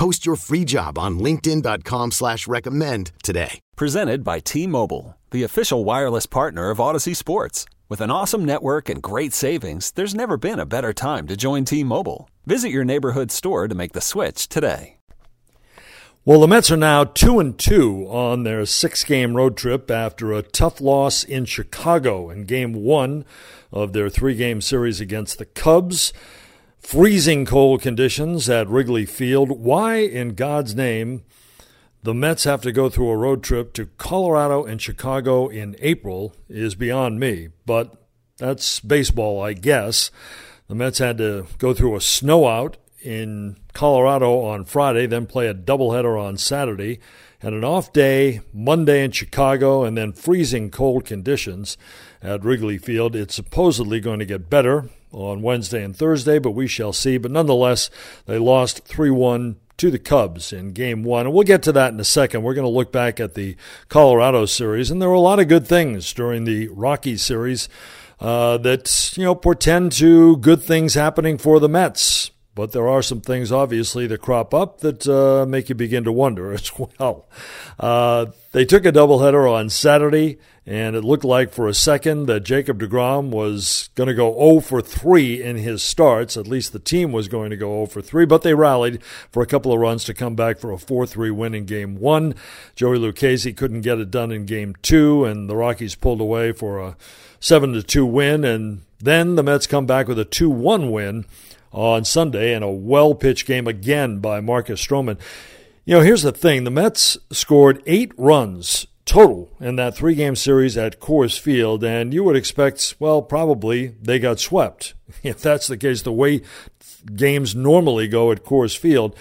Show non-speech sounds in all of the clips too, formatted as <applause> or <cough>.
Post your free job on LinkedIn.com slash recommend today. Presented by T Mobile, the official wireless partner of Audacy Sports. With an awesome network and great savings, there's never been a better time to join T Mobile. Visit your neighborhood store to make the switch today. Well, the Mets are now 2 and 2 on their six game road trip after a tough loss in Chicago in game one of their three game series against the Cubs freezing cold conditions at Wrigley Field. Why, in God's name, the Mets have to go through a road trip to Colorado and Chicago in April is beyond me, but that's baseball, I guess. The Mets had to go through a snow-out in Colorado on Friday, then play a doubleheader on Saturday, and an off day Monday in Chicago, and then freezing cold conditions at Wrigley Field. It's supposedly going to get better on Wednesday and Thursday, but we shall see. But nonetheless, they lost 3 1 to the Cubs in game one. And we'll get to that in a second. We're going to look back at the Colorado series, and there were a lot of good things during the Rockies series uh, that, you know, portend to good things happening for the Mets. But there are some things, obviously, that crop up that uh, make you begin to wonder <laughs> as well. Uh, they took a doubleheader on Saturday, and it looked like for a second that Jacob DeGrom was going to go 0 for 3 in his starts. At least the team was going to go 0 for 3, but they rallied for a couple of runs to come back for a 4 3 win in game one. Joey Lucchesi couldn't get it done in game two, and the Rockies pulled away for a 7 2 win, and then the Mets come back with a 2 1 win on Sunday in a well pitched game again by Marcus Stroman. You know, here's the thing the Mets scored eight runs total in that three game series at Coors Field, and you would expect, well, probably they got swept. <laughs> If that's the case, the way games normally go at Coors Field.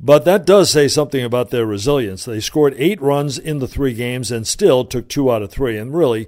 But that does say something about their resilience. They scored eight runs in the three games and still took two out of three. And really,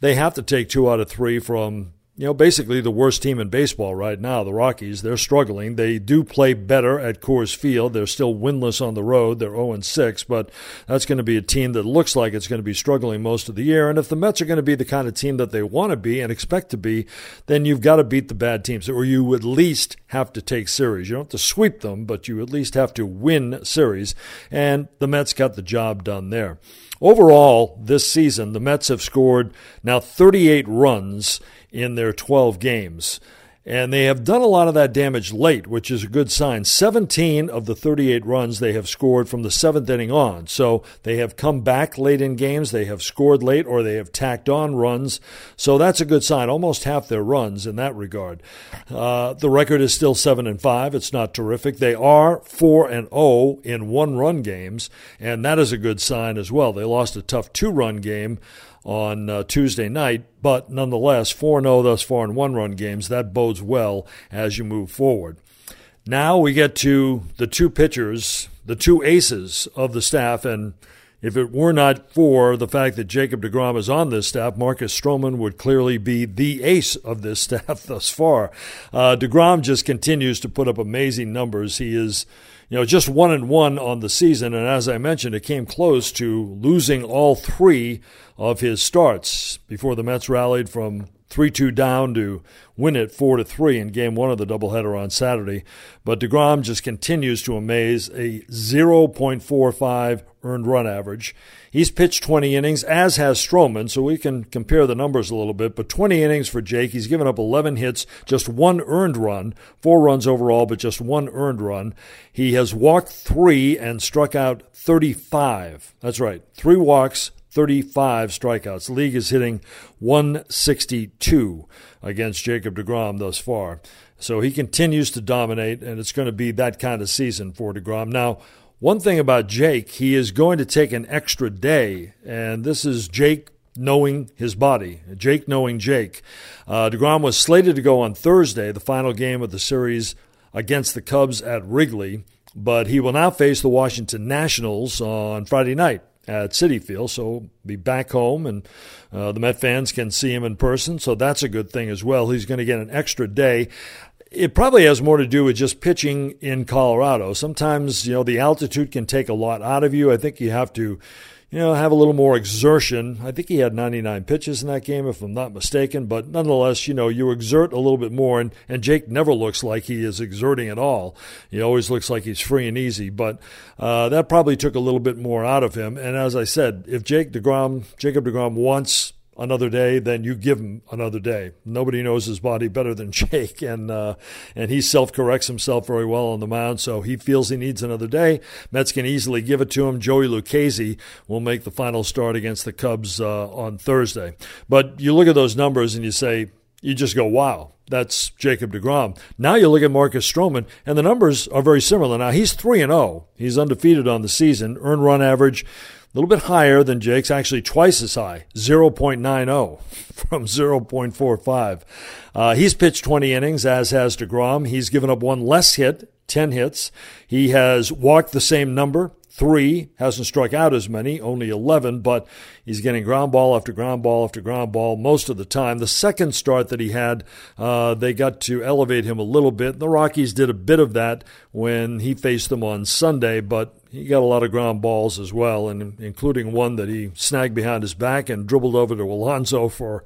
they have to take two out of three from you know, basically the worst team in baseball right now, the Rockies. They're struggling. They do play better at Coors Field. They're still winless on the road. They're 0 6, but that's going to be a team that looks like it's going to be struggling most of the year. And if the Mets are going to be the kind of team that they want to be and expect to be, then you've got to beat the bad teams, or you at least have to take series. You don't have to sweep them, but you at least have to win series. And the Mets got the job done there. Overall, this season, the Mets have scored now 38 runs in their 12 games. And they have done a lot of that damage late, which is a good sign. 17 of the 38 runs they have scored from the seventh inning on. So they have come back late in games, they have scored late, or they have tacked on runs. So that's a good sign. Almost half their runs in that regard. Uh, the record is still 7 and 5. It's not terrific. They are 4 and 0 in one run games, and that is a good sign as well. They lost a tough two run game on uh, Tuesday night, but nonetheless, 4 0 thus far in one run games. That bodes well as you move forward. Now we get to the two pitchers, the two aces of the staff, and if it were not for the fact that Jacob DeGrom is on this staff, Marcus Stroman would clearly be the ace of this <laughs> staff thus far. Uh, DeGrom just continues to put up amazing numbers. He is you know, just one and one on the season. And as I mentioned, it came close to losing all three of his starts before the Mets rallied from 3 2 down to win it 4 to 3 in game one of the doubleheader on Saturday. But DeGrom just continues to amaze a 0.45 earned run average. He's pitched 20 innings, as has Stroman, so we can compare the numbers a little bit. But 20 innings for Jake. He's given up 11 hits, just one earned run, four runs overall, but just one earned run. He has walked three and struck out 35. That's right, three walks, 35 strikeouts. League is hitting 162 against Jacob DeGrom thus far. So he continues to dominate, and it's going to be that kind of season for DeGrom. Now, one thing about Jake, he is going to take an extra day, and this is Jake knowing his body, Jake knowing Jake. Uh, DeGrom was slated to go on Thursday, the final game of the series against the Cubs at Wrigley, but he will now face the Washington Nationals on Friday night at Citi Field, so be back home, and uh, the Met fans can see him in person, so that's a good thing as well. He's going to get an extra day. It probably has more to do with just pitching in Colorado. Sometimes, you know, the altitude can take a lot out of you. I think you have to you know, have a little more exertion. I think he had 99 pitches in that game, if I'm not mistaken. But nonetheless, you know, you exert a little bit more, and, and Jake never looks like he is exerting at all. He always looks like he's free and easy. But uh, that probably took a little bit more out of him. And as I said, if Jake DeGrom, Jacob DeGrom wants another day, then you give him another day. Nobody knows his body better than <laughs> Jake, and uh, and he self corrects himself very well on the mound, so he feels he needs another day. Mets can easily give it to him. Joey Lucchesi will make the final start against the Cubs uh, on Thursday. But you look at those numbers and you say, you just go, wow. That's Jacob DeGrom. Now you look at Marcus Stroman, and the numbers are very similar. Now he's three and zero. Oh. He's undefeated on the season. Earned run average a little bit higher than Jake's, actually twice as high, 0.90 <laughs> from 0.45. Uh, he's pitched 20 innings, as has DeGrom. He's given up one less hit, 10 hits. He has walked the same number, three, hasn't struck out as many, only 11, but he's getting ground ball after ground ball after ground ball most of the time. The second start that he had, uh, they got to elevate him a little bit. The Rockies did a bit of that when he faced them on Sunday, but he got a lot of ground balls as well, and including one that he snagged behind his back and dribbled over to Alonso for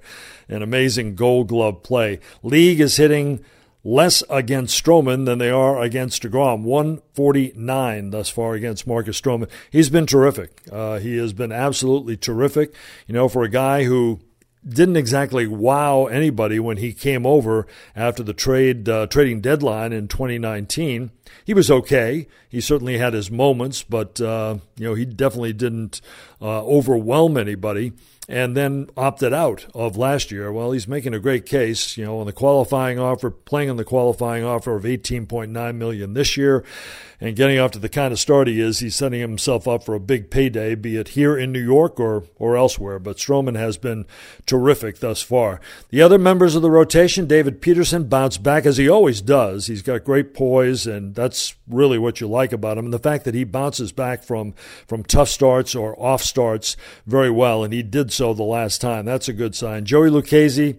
an amazing Gold Glove play. League is hitting less against Stroman than they are against DeGrom. 149 thus far against Marcus Stroman. He's been terrific. Uh, he has been absolutely terrific. You know, for a guy who didn't exactly wow anybody when he came over after the trade uh, trading deadline in 2019. He was okay. He certainly had his moments, but uh, you know he definitely didn't uh, overwhelm anybody and then opted out of last year. Well, he's making a great case, you know, on the qualifying offer, playing on the qualifying offer of 18.9 million this year and getting off to the kind of start he is, he's setting himself up for a big payday, be it here in New York or, or elsewhere. But Stroman has been terrific thus far. The other members of the rotation, David Peterson bounced back as he always does. He's got great poise, and that's really what you like about him. And the fact that he bounces back from, from tough starts or off starts very well, and he did so the last time. That's a good sign. Joey Lucchesi,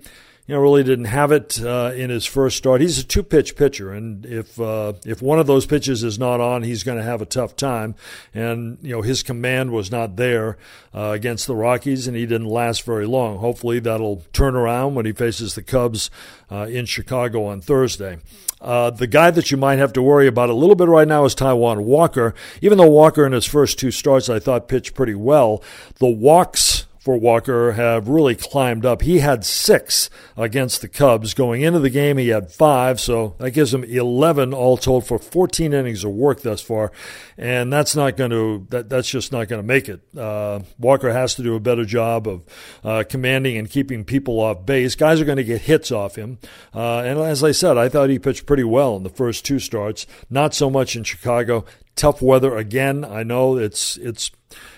you know, really didn't have it uh, in his first start. He's a two-pitch pitcher, and if uh, if one of those pitches is not on, he's going to have a tough time. And you know, his command was not there uh, against the Rockies, and he didn't last very long. Hopefully, that'll turn around when he faces the Cubs uh, in Chicago on Thursday. Uh, the guy that you might have to worry about a little bit right now is Taijuan Walker. Even though Walker in his first two starts I thought pitched pretty well, the walks for Walker have really climbed up. He had six against the Cubs. Going into the game, he had five, so that gives him 11 all told for 14 innings of work thus far. And that's not going to, that, that's just not going to make it. Uh, Walker has to do a better job of uh, commanding and keeping people off base. Guys are going to get hits off him. Uh, and as I said, I thought he pitched pretty well in the first two starts. Not so much in Chicago. Tough weather again. I know it's, it's,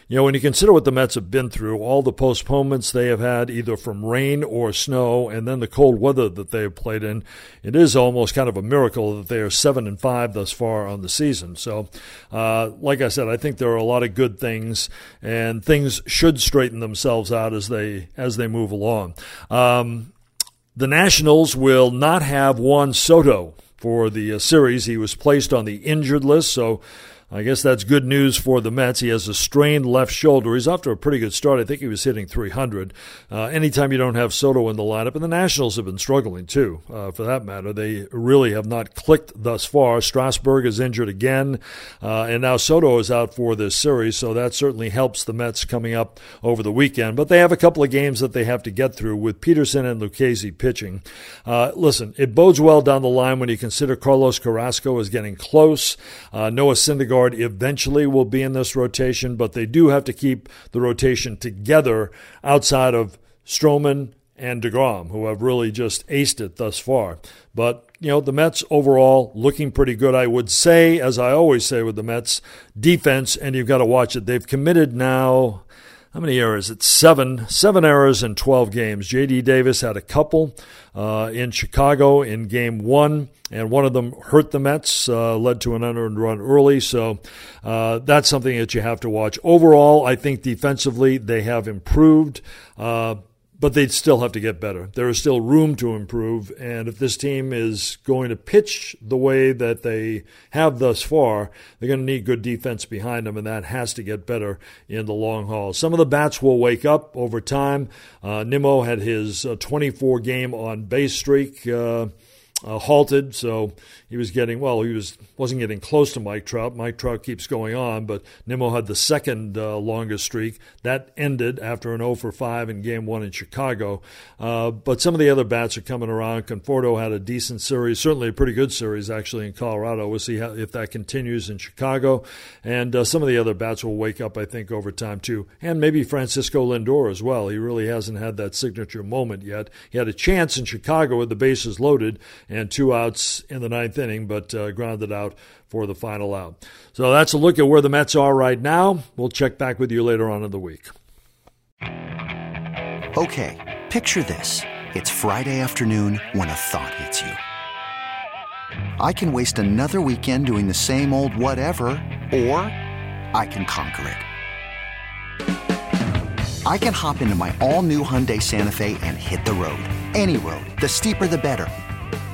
you know, when you consider what the Mets have been through, all the postponements they have had, either from rain or snow, and then the cold weather that they have played in, it is almost kind of a miracle that they are seven and five thus far on the season. So, uh, like I said, I think there are a lot of good things, and things should straighten themselves out as they as they move along. Um, the Nationals will not have Juan Soto for the uh, series. He was placed on the injured list, so I guess that's good news for the Mets. He has a strained left shoulder. He's off to a pretty good start. I think he was hitting 300. Uh, anytime you don't have Soto in the lineup, and the Nationals have been struggling too, uh, for that matter. They really have not clicked thus far. Strasburg is injured again, uh, and now Soto is out for this series, so that certainly helps the Mets coming up over the weekend. But they have a couple of games that they have to get through with Peterson and Lucchesi pitching. Uh, listen, it bodes well down the line when you consider Carlos Carrasco is getting close. Uh, Noah Syndergaard eventually will be in this rotation, but they do have to keep the rotation together outside of Stroman and DeGrom, who have really just aced it thus far. But, you know, the Mets overall looking pretty good. I would say, as I always say with the Mets, defense, and you've got to watch it. They've committed now how many errors? It's seven, seven errors in 12 games. J.D. Davis had a couple uh, in Chicago in game one, and one of them hurt the Mets, uh, led to an unearned run early. So uh, that's something that you have to watch. Overall, I think defensively they have improved. Uh, but they'd still have to get better. There is still room to improve, and if this team is going to pitch the way that they have thus far, they're going to need good defense behind them, and that has to get better in the long haul. Some of the bats will wake up over time. Uh, Nimmo had his uh, 24 game on base streak. Uh, uh, halted, so he was getting well. He was wasn't getting close to Mike Trout. Mike Trout keeps going on, but Nimmo had the second uh, longest streak that ended after an 0 for 5 in Game One in Chicago. Uh, but some of the other bats are coming around. Conforto had a decent series, certainly a pretty good series actually in Colorado. We'll see how, if that continues in Chicago, and uh, some of the other bats will wake up, I think, over time too, and maybe Francisco Lindor as well. He really hasn't had that signature moment yet. He had a chance in Chicago with the bases loaded and two outs in the ninth inning, but uh, grounded out for the final out. So that's a look at where the Mets are right now. We'll check back with you later on in the week. Okay, picture this. It's Friday afternoon when a thought hits you. I can waste another weekend doing the same old whatever, or I can conquer it. I can hop into my all new Hyundai Santa Fe and hit the road. Any road. The steeper, the better